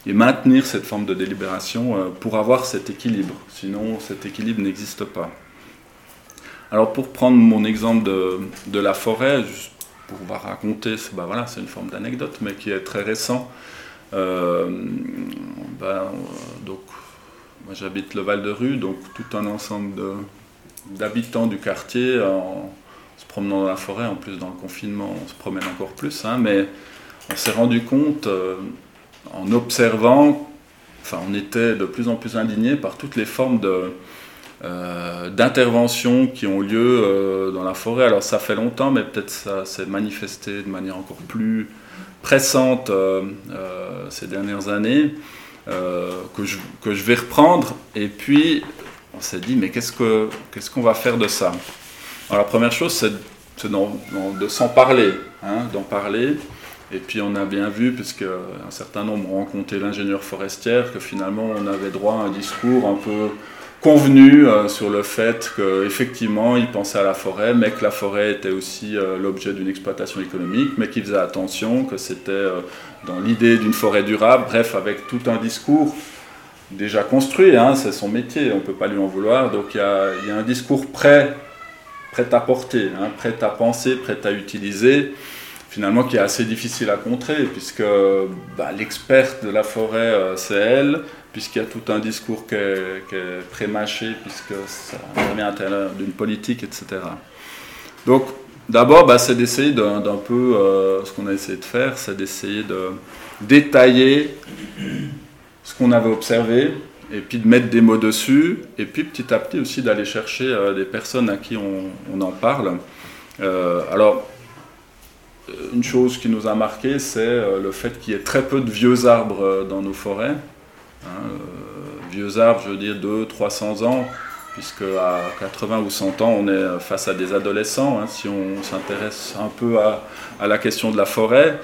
et maintenir cette forme de délibération euh, pour avoir cet équilibre. Sinon, cet équilibre n'existe pas. Alors, pour prendre mon exemple de, de la forêt, juste pour vous raconter, bah c'est une forme d'anecdote, mais qui est très récent. Euh, ben, donc, moi j'habite le Val de Rue, donc tout un ensemble d'habitants du quartier, en se promenant dans la forêt, en plus dans le confinement, on se promène encore plus, hein, mais on s'est rendu compte euh, en observant, enfin, on était de plus en plus indignés par toutes les formes de, euh, d'interventions qui ont lieu euh, dans la forêt. Alors ça fait longtemps, mais peut-être ça s'est manifesté de manière encore plus pressante ces dernières années, que je, que, je, vais reprendre. Et puis on s'est dit, mais qu'est-ce qu'on va faire de ça? Alors la première chose, c'est de s'en parler, hein, d'en parler. Et puis on a bien vu, puisque un certain nombre ont rencontré l'ingénieur forestière, que finalement on avait droit à un discours un peu convenu euh, sur le fait qu'effectivement il pensait à la forêt, mais que la forêt était aussi euh, l'objet d'une exploitation économique, mais qu'il faisait attention, que c'était euh, dans l'idée d'une forêt durable, bref, avec tout un discours déjà construit, hein, c'est son métier, on ne peut pas lui en vouloir, donc il y a, un discours prêt, prêt à porter, hein, prêt à penser, prêt à utiliser finalement qui est assez difficile à contrer, puisque bah, l'experte de la forêt, euh, c'est elle, puisqu'il y a tout un discours qui est, pré-mâché, puisque ça revient à l'intérieur d'une politique, etc. Donc, d'abord, bah, c'est d'essayer d'un peu, euh, ce qu'on a essayé de faire, c'est d'essayer de détailler ce qu'on avait observé, et puis de mettre des mots dessus, et puis petit à petit aussi d'aller chercher euh, des personnes à qui on, en parle. alors, une chose qui nous a marqué, c'est euh, le fait qu'il y ait très peu de vieux arbres euh, dans nos forêts. Hein, euh, vieux arbres, je veux dire 200-300 ans, puisque à 80 ou 100 ans, on est face à des adolescents, hein, si on s'intéresse un peu à, la question de la forêt.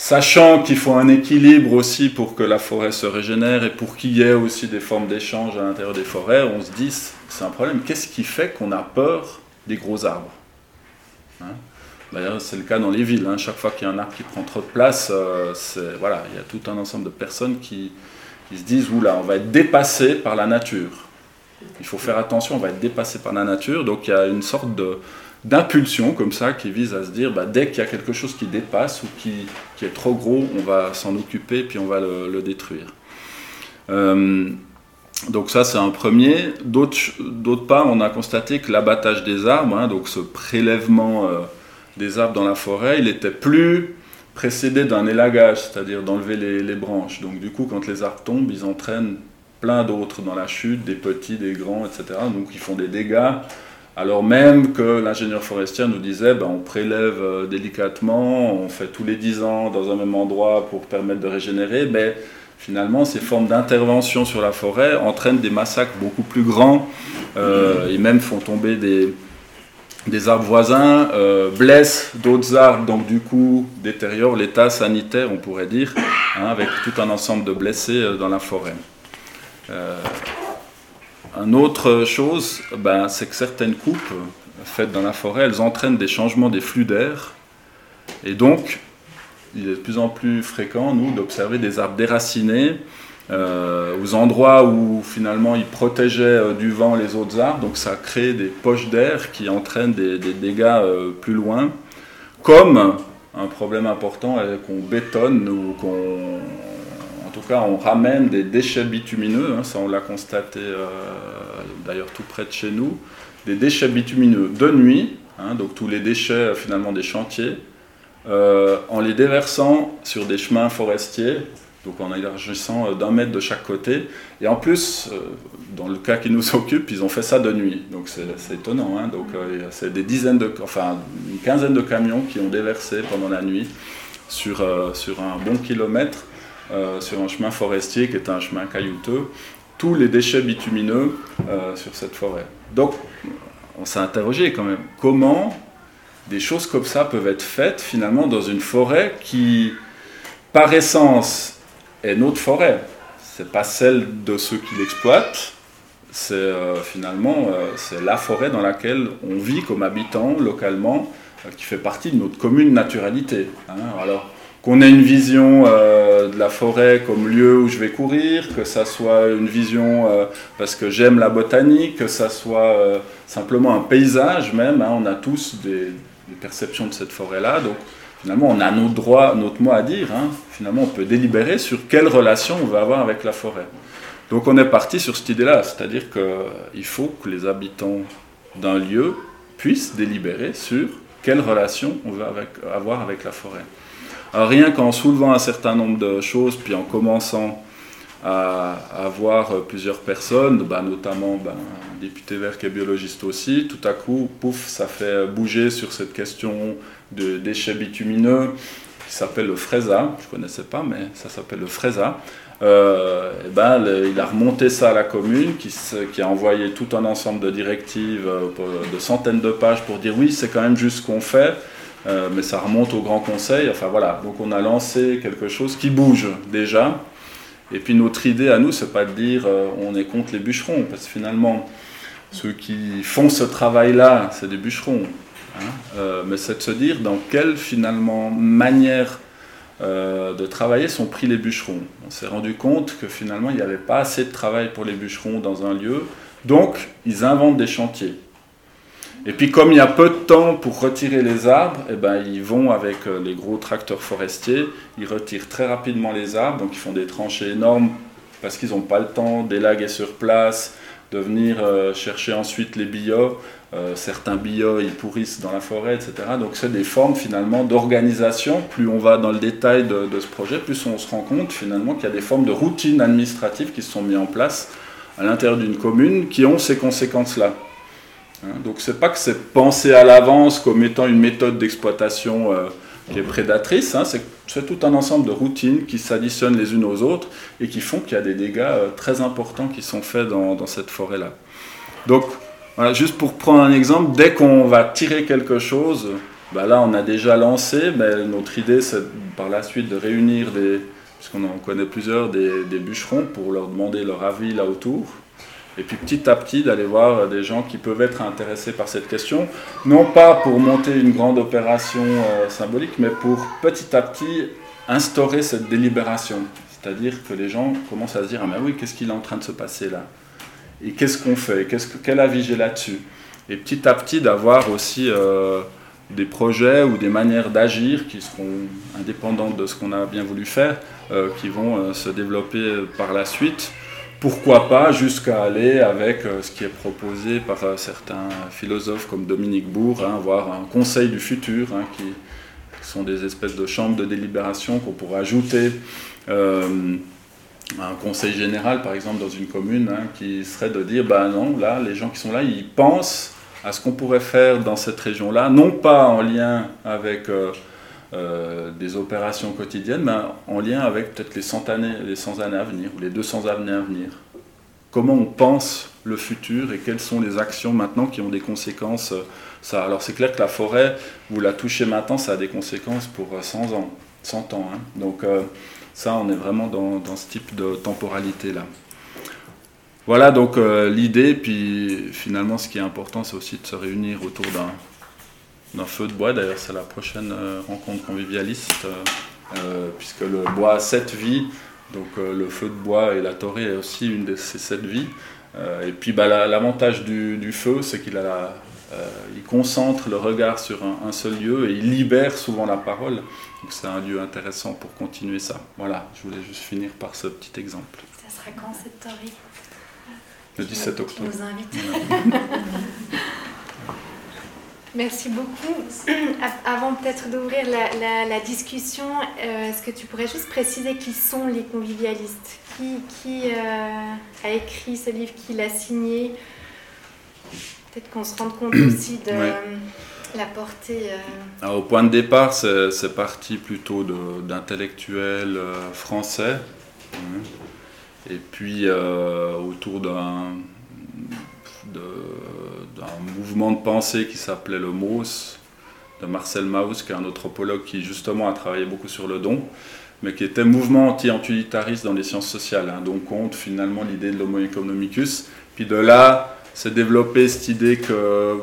Sachant qu'il faut un équilibre aussi pour que la forêt se régénère et pour qu'il y ait aussi des formes d'échange à l'intérieur des forêts, on se dit, c'est un problème. Qu'est-ce qui fait qu'on a peur des gros arbres hein? D'ailleurs, c'est le cas dans les villes. Hein. Chaque fois qu'il y a un arbre qui prend trop de place, euh, voilà, il y a tout un ensemble de personnes qui, se disent Oula, on va être dépassé par la nature. Il faut faire attention, on va être dépassé par la nature. Donc il y a une sorte d'impulsion comme ça qui vise à se dire bah, dès qu'il y a quelque chose qui dépasse ou qui, est trop gros, on va s'en occuper puis on va le, détruire. Euh, donc ça c'est un premier. D'autre part, on a constaté que l'abattage des arbres, hein, donc ce prélèvement euh, des arbres dans la forêt, il était plus précédé d'un élagage, c'est-à-dire d'enlever les, branches. Donc du coup, quand les arbres tombent, ils entraînent plein d'autres dans la chute, des petits, des grands, etc. Donc ils font des dégâts alors même que l'ingénieur forestier nous disait ben, on prélève euh, délicatement, on fait tous les 10 ans dans un même endroit pour permettre de régénérer, mais finalement ces formes d'intervention sur la forêt entraînent des massacres beaucoup plus grands euh, et même font tomber des, des arbres voisins, euh, blessent d'autres arbres, donc du coup détériorent l'état sanitaire, on pourrait dire, hein, avec tout un ensemble de blessés dans la forêt. Une autre chose, ben, c'est que certaines coupes faites dans la forêt, elles entraînent des changements des flux d'air. Et donc, il est de plus en plus fréquent, nous, d'observer des arbres déracinés euh, aux endroits où finalement ils protégeaient euh, du vent les autres arbres. Donc ça crée des poches d'air qui entraînent des, dégâts euh, plus loin. Comme un problème important qu'on bétonne ou qu'on tout cas, on ramène des déchets bitumineux, hein, ça on l'a constaté euh, d'ailleurs tout près de chez nous, des déchets bitumineux de nuit, hein, donc tous les déchets euh, finalement des chantiers, euh, en les déversant sur des chemins forestiers, donc en élargissant d'un mètre de chaque côté. Et en plus, dans le cas qui nous [laughs] occupe, ils ont fait ça de nuit, donc c'est étonnant. Hein. donc c'est des dizaines de, enfin une quinzaine de camions qui ont déversé pendant la nuit sur, sur un bon kilomètre euh, sur un chemin forestier qui est un chemin caillouteux, tous les déchets bitumineux euh, sur cette forêt. Donc, on s'est interrogé quand même, comment des choses comme ça peuvent être faites finalement dans une forêt qui, par essence, est notre forêt. C'est pas celle de ceux qui l'exploitent, c'est euh, finalement c'est la forêt dans laquelle on vit comme habitant localement, qui fait partie de notre commune naturalité. Hein. Alors, qu'on ait une vision euh, de la forêt comme lieu où je vais courir, que ça soit une vision euh, parce que j'aime la botanique, que ça soit euh, simplement un paysage même. Hein. on a tous des, perceptions de cette forêt-là, donc finalement on a notre droit, notre mot à dire. Hein. finalement on peut délibérer sur quelle relation on va avoir avec la forêt. Donc on est parti sur cette idée-là, c'est-à-dire qu'il faut que les habitants d'un lieu puissent délibérer sur quelle relation on veut avoir avec la forêt rien qu'en soulevant un certain nombre de choses, puis en commençant à, voir plusieurs personnes, bah, notamment bah, un député vert qui est biologiste aussi, tout à coup, pouf, ça fait bouger sur cette question de déchets bitumineux qui s'appelle le FRESA. Je ne connaissais pas, mais ça s'appelle le FRESA. Euh, et ben, il a remonté ça à la commune qui, a envoyé tout un ensemble de directives euh, de centaines de pages pour dire oui, c'est quand même juste ce qu'on fait. Euh, mais ça remonte au Grand Conseil. Enfin voilà, donc on a lancé quelque chose qui bouge déjà. Et puis notre idée à nous, c'est pas de dire euh, on est contre les bûcherons, parce que finalement, ceux qui font ce travail-là, c'est des bûcherons. Hein. Euh, mais c'est de se dire dans quelle finalement manière de travailler sont pris les bûcherons. On s'est rendu compte que finalement il n'y avait pas assez de travail pour les bûcherons dans un lieu, donc ils inventent des chantiers. Et puis comme il y a peu de temps pour retirer les arbres, eh ben, ils vont avec euh, les gros tracteurs forestiers, ils retirent très rapidement les arbres, donc ils font des tranchées énormes parce qu'ils n'ont pas le temps d'élaguer sur place, de venir euh, chercher ensuite les billots. Euh, certains billots, ils pourrissent dans la forêt, etc. Donc c'est des formes finalement d'organisation. Plus on va dans le détail de, ce projet, plus on se rend compte finalement qu'il y a des formes de routines administratives qui sont mises en place à l'intérieur d'une commune qui ont ces conséquences-là. Hein, donc c'est pas que c'est pensé à l'avance comme étant une méthode d'exploitation euh, qui est prédatrice, hein, c'est tout un ensemble de routines qui s'additionnent les unes aux autres et qui font qu'il y a des dégâts euh, très importants qui sont faits dans, cette forêt-là. Donc voilà, juste pour prendre un exemple, dès qu'on va tirer quelque chose, bah là on a déjà lancé, mais notre idée c'est par la suite de réunir des, puisqu'on en connaît plusieurs, des, des bûcherons pour leur demander leur avis là autour et puis petit à petit d'aller voir des gens qui peuvent être intéressés par cette question, non pas pour monter une grande opération euh, symbolique, mais pour petit à petit instaurer cette délibération. C'est-à-dire que les gens commencent à se dire, ah mais oui, qu'est-ce qu'il est en train de se passer là? Et qu'est-ce qu'on fait? Qu'est-ce que, Quel avis j'ai là-dessus? Et petit à petit d'avoir aussi euh, des projets ou des manières d'agir qui seront indépendantes de ce qu'on a bien voulu faire, euh, qui vont se développer par la suite pourquoi pas jusqu'à aller avec euh, ce qui est proposé par euh, certains philosophes comme Dominique Bourg, hein, avoir un conseil du futur, hein, qui, sont des espèces de chambres de délibération qu'on pourrait ajouter euh, à un conseil général, par exemple, dans une commune, hein, qui serait de dire, ben non, là, les gens qui sont là, ils pensent à ce qu'on pourrait faire dans cette région-là, non pas en lien avec euh, des opérations quotidiennes, mais en lien avec peut-être les 100 années, les 100 années à venir ou les 200 années à venir. Comment on pense le futur et quelles sont les actions maintenant qui ont des conséquences. Euh, ça. Alors c'est clair que la forêt, vous la touchez maintenant, ça a des conséquences pour 100 ans. 100 ans hein. Donc ça, on est vraiment dans, ce type de temporalité-là. Voilà donc euh, l'idée, puis finalement ce qui est important c'est aussi de se réunir autour d'un feu de bois. D'ailleurs c'est la prochaine euh, rencontre convivialiste, euh, puisque le bois a sept vies, donc le feu de bois et la torée est aussi une de ces sept vies. et puis bah, l'avantage du, feu c'est qu'il il concentre le regard sur un, seul lieu et il libère souvent la parole. Donc c'est un lieu intéressant pour continuer ça. Voilà, je voulais juste finir par ce petit exemple. Ça sera quand cette torée? Le 17 octobre. Nous invite. [laughs] Merci beaucoup. [clears throat] Avant peut-être d'ouvrir la, discussion, euh, est-ce que tu pourrais juste préciser qui sont les convivialistes? Qui, qui euh, a écrit ce livre? Qui l'a signé? Peut-être qu'on se rende compte [clears throat] aussi de la portée. Euh. au point de départ, c'est parti plutôt d'intellectuels français. Hein. Et puis autour d'un mouvement de pensée qui s'appelait le MAUS, de Marcel Mauss, qui est un anthropologue qui justement a travaillé beaucoup sur le don, mais qui était mouvement anti-utilitariste dans les sciences sociales, hein, donc contre finalement l'idée de l'homo economicus. Puis de là, s'est développée cette idée que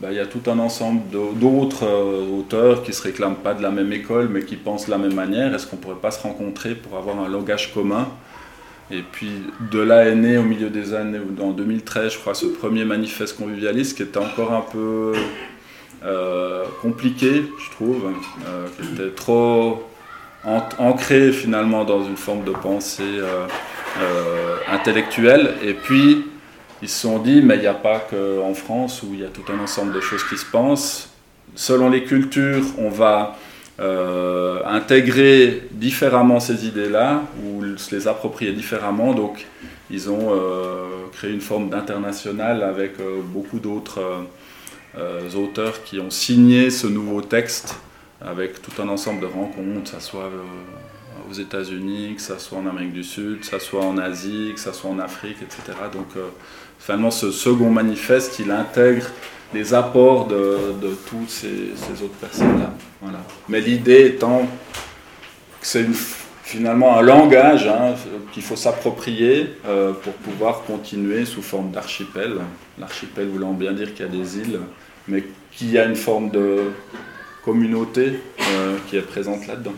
bah, il y a tout un ensemble d'autres euh, auteurs qui ne se réclament pas de la même école, mais qui pensent de la même manière. Est-ce qu'on ne pourrait pas se rencontrer pour avoir un langage commun et puis de là est né au milieu des années, en 2013, je crois, ce premier manifeste convivialiste qui était encore un peu euh, compliqué, je trouve, euh, qui était trop ancré finalement dans une forme de pensée euh, intellectuelle. Et puis ils se sont dit, mais il n'y a pas qu'en France où il y a tout un ensemble de choses qui se pensent. Selon les cultures, on va euh, intégrer différemment ces idées-là ou se les approprier différemment. Donc, ils ont euh, créé une forme d'international avec euh, beaucoup d'autres auteurs qui ont signé ce nouveau texte avec tout un ensemble de rencontres, que ce soit aux États-Unis, que ce soit en Amérique du Sud, que ce soit en Asie, que ce soit en Afrique, etc. Donc, finalement, ce second manifeste, il intègre les apports de, de toutes ces, ces autres personnes-là. Voilà. Mais l'idée étant que c'est finalement un langage hein, qu'il faut s'approprier euh, pour pouvoir continuer sous forme d'archipel. L'archipel voulant bien dire qu'il y a des îles, mais qu'il y a une forme de communauté euh, qui est présente là-dedans.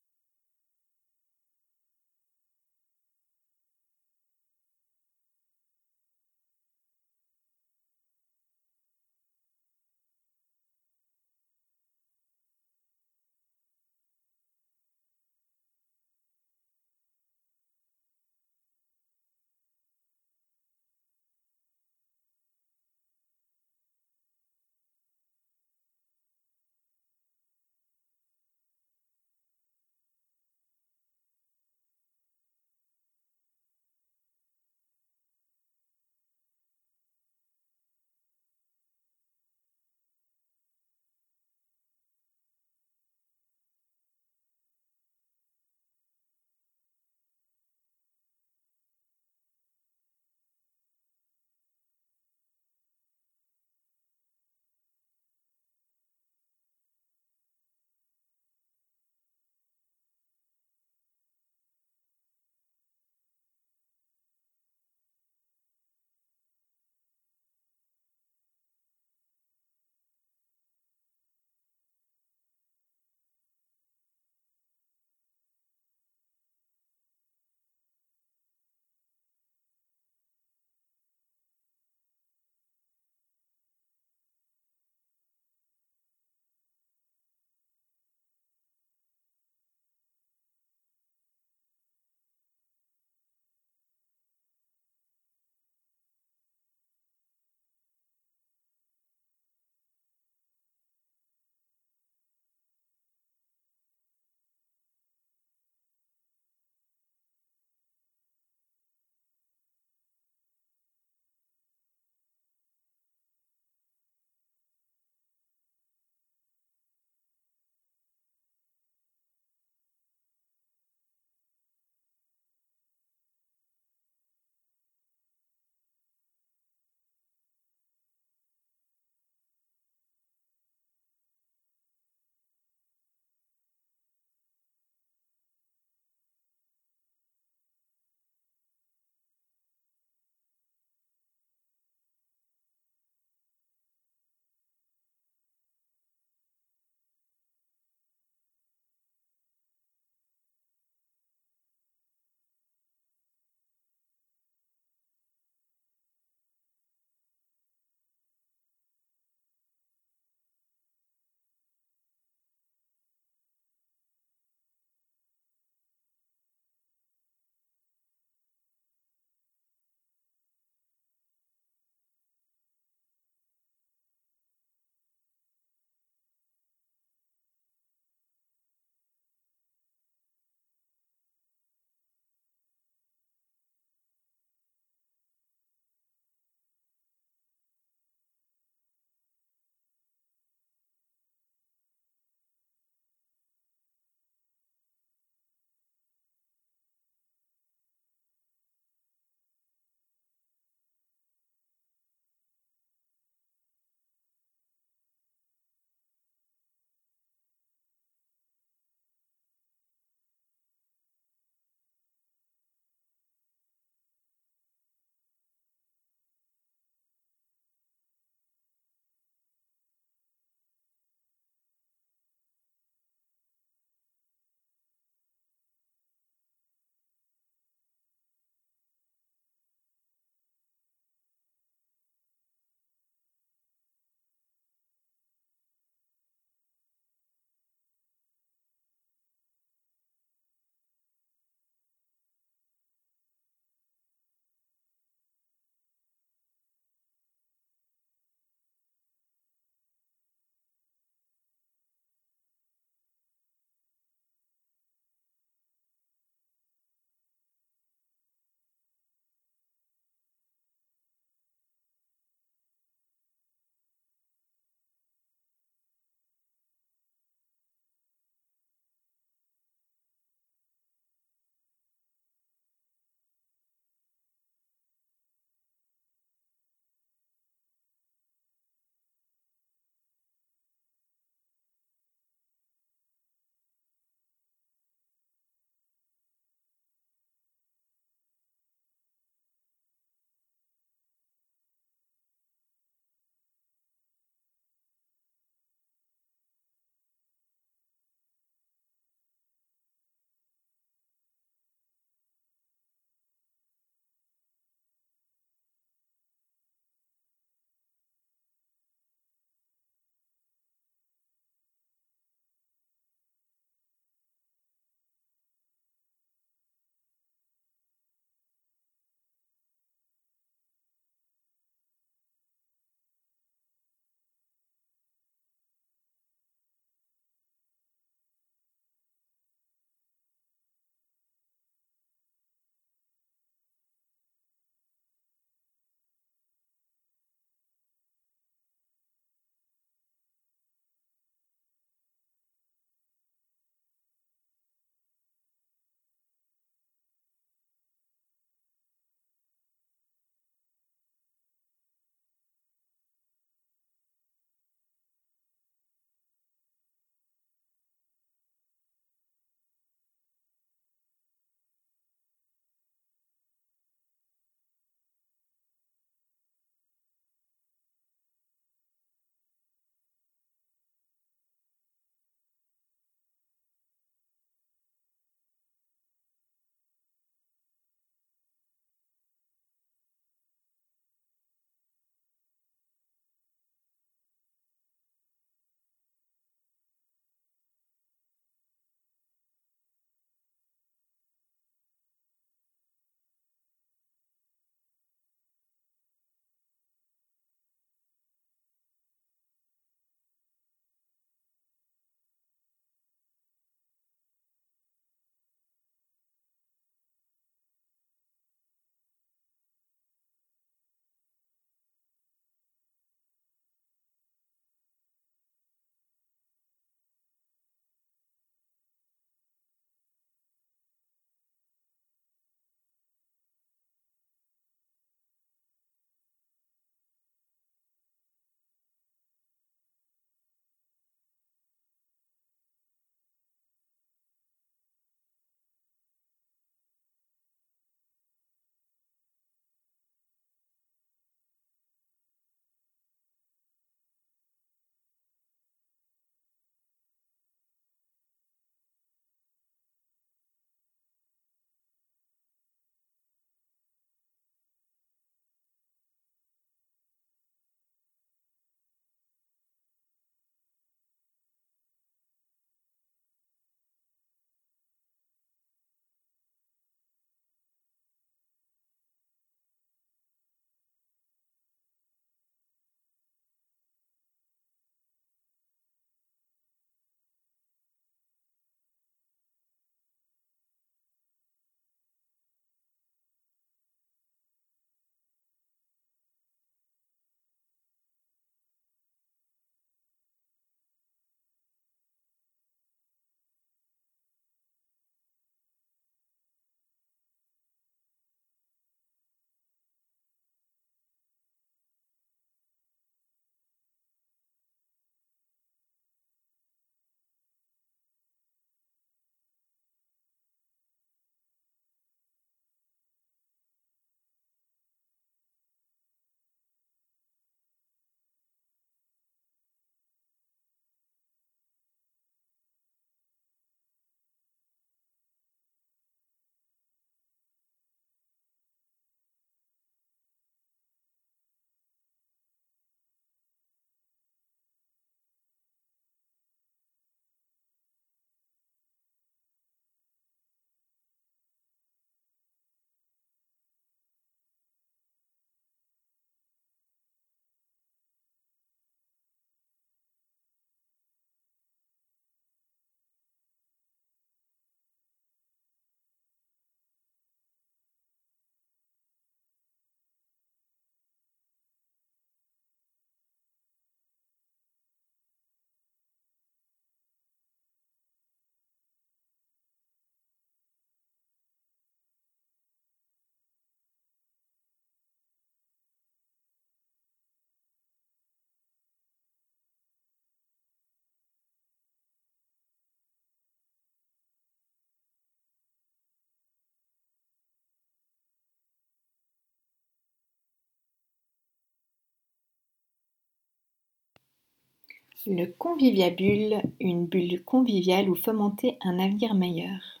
Le Conviviabule, une bulle conviviale où fomenter un avenir meilleur.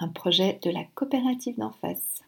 Un projet de la coopérative d'en face.